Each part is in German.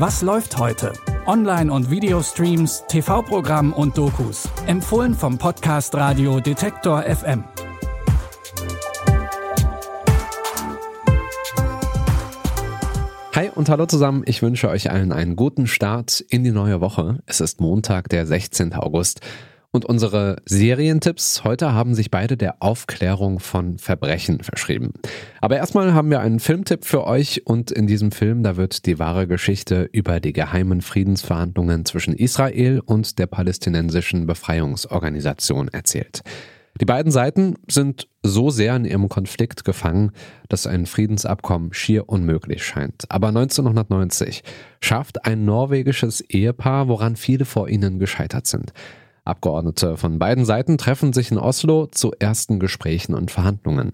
Was läuft heute? Online- und Videostreams, TV-Programm und Dokus. Empfohlen vom Podcast Radio Detektor FM. Hi und hallo zusammen. Ich wünsche euch allen einen guten Start in die neue Woche. Es ist Montag, der 16. August. Und unsere Serientipps heute haben sich beide der Aufklärung von Verbrechen verschrieben. Aber erstmal haben wir einen Filmtipp für euch und in diesem Film, da wird die wahre Geschichte über die geheimen Friedensverhandlungen zwischen Israel und der palästinensischen Befreiungsorganisation erzählt. Die beiden Seiten sind so sehr in ihrem Konflikt gefangen, dass ein Friedensabkommen schier unmöglich scheint. Aber 1990 schafft ein norwegisches Ehepaar, woran viele vor ihnen gescheitert sind. Abgeordnete von beiden Seiten treffen sich in Oslo zu ersten Gesprächen und Verhandlungen.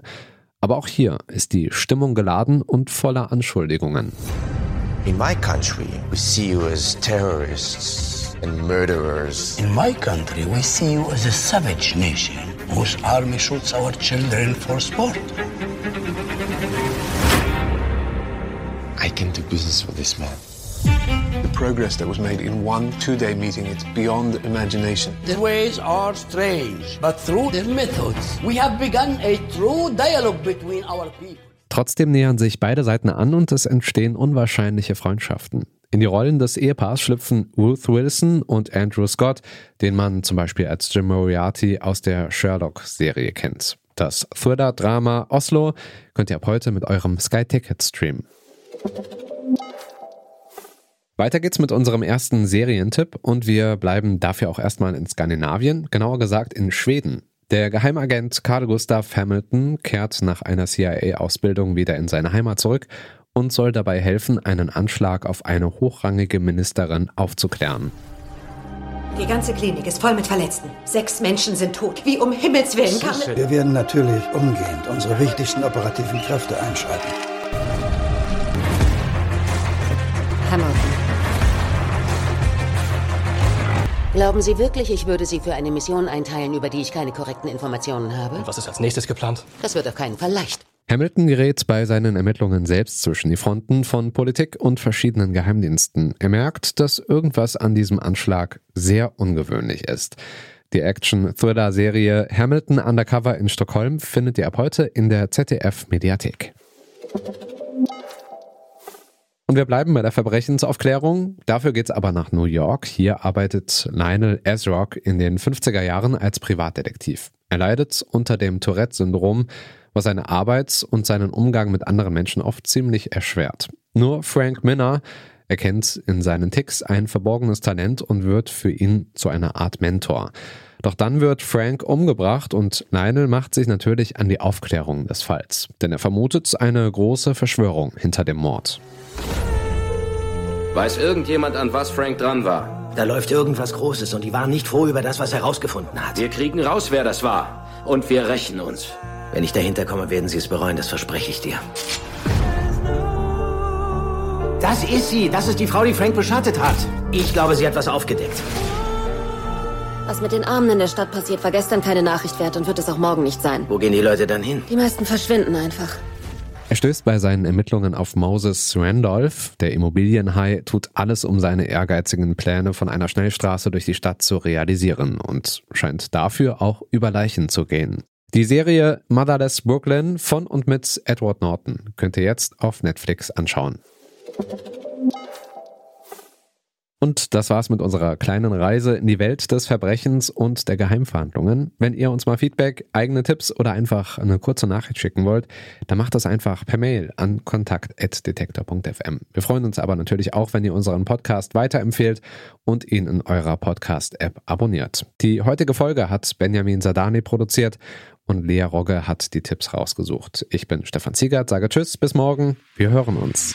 Aber auch hier ist die Stimmung geladen und voller Anschuldigungen. In my country, we see you as terrorists and murderers. In my country, we see you as a savage nation whose army shoots our children for sport. I can do business with this man. The progress that was made in one two-day meeting, it's beyond imagination. The ways are strange, but through the methods, we have begun a true dialogue between our people. Trotzdem nähern sich beide Seiten an und es entstehen unwahrscheinliche Freundschaften. In die Rollen des Ehepaars schlüpfen Ruth Wilson und Andrew Scott, den man zum Beispiel als Jim Moriarty aus der Sherlock-Serie kennt. Das Thriller-Drama Oslo könnt ihr ab heute mit eurem Sky Ticket streamen. Weiter geht's mit unserem ersten Serientipp und wir bleiben dafür auch erstmal in Skandinavien, genauer gesagt in Schweden. Der Geheimagent Carl Gustav Hamilton kehrt nach einer CIA-Ausbildung wieder in seine Heimat zurück und soll dabei helfen, einen Anschlag auf eine hochrangige Ministerin aufzuklären. Die ganze Klinik ist voll mit Verletzten. Sechs Menschen sind tot. Wie um Himmels Willen kann... Wir werden natürlich umgehend unsere wichtigsten operativen Kräfte einschalten. Glauben Sie wirklich, ich würde Sie für eine Mission einteilen, über die ich keine korrekten Informationen habe? Was ist als nächstes geplant? Das wird auf keinen Fall leicht. Hamilton gerät bei seinen Ermittlungen selbst zwischen die Fronten von Politik und verschiedenen Geheimdiensten. Er merkt, dass irgendwas an diesem Anschlag sehr ungewöhnlich ist. Die Action-Thriller-Serie Hamilton Undercover in Stockholm findet ihr ab heute in der ZDF-Mediathek. Und wir bleiben bei der Verbrechensaufklärung. Dafür geht's aber nach New York. Hier arbeitet Lionel Ezrock in den 50er Jahren als Privatdetektiv. Er leidet unter dem Tourette-Syndrom, was seine Arbeit und seinen Umgang mit anderen Menschen oft ziemlich erschwert. Nur Frank Minner erkennt in seinen Ticks ein verborgenes Talent und wird für ihn zu einer Art Mentor. Doch dann wird Frank umgebracht und Lionel macht sich natürlich an die Aufklärung des Falls, denn er vermutet eine große Verschwörung hinter dem Mord. Weiß irgendjemand, an was Frank dran war? Da läuft irgendwas Großes und die waren nicht froh über das, was er herausgefunden hat. Wir kriegen raus, wer das war. Und wir rächen uns. Wenn ich dahinter komme, werden sie es bereuen, das verspreche ich dir. Das ist sie. Das ist die Frau, die Frank beschattet hat. Ich glaube, sie hat was aufgedeckt. Was mit den Armen in der Stadt passiert, war gestern keine Nachricht wert und wird es auch morgen nicht sein. Wo gehen die Leute dann hin? Die meisten verschwinden einfach. Er stößt bei seinen Ermittlungen auf Moses Randolph. Der Immobilienhai tut alles, um seine ehrgeizigen Pläne von einer Schnellstraße durch die Stadt zu realisieren und scheint dafür auch über Leichen zu gehen. Die Serie Motherless Brooklyn von und mit Edward Norton könnt ihr jetzt auf Netflix anschauen. Und das war's mit unserer kleinen Reise in die Welt des Verbrechens und der Geheimverhandlungen. Wenn ihr uns mal Feedback, eigene Tipps oder einfach eine kurze Nachricht schicken wollt, dann macht das einfach per Mail an kontakt.detektor.fm. Wir freuen uns aber natürlich auch, wenn ihr unseren Podcast weiterempfehlt und ihn in eurer Podcast-App abonniert. Die heutige Folge hat Benjamin Sadani produziert und Lea Rogge hat die Tipps rausgesucht. Ich bin Stefan Ziegert, sage Tschüss, bis morgen. Wir hören uns.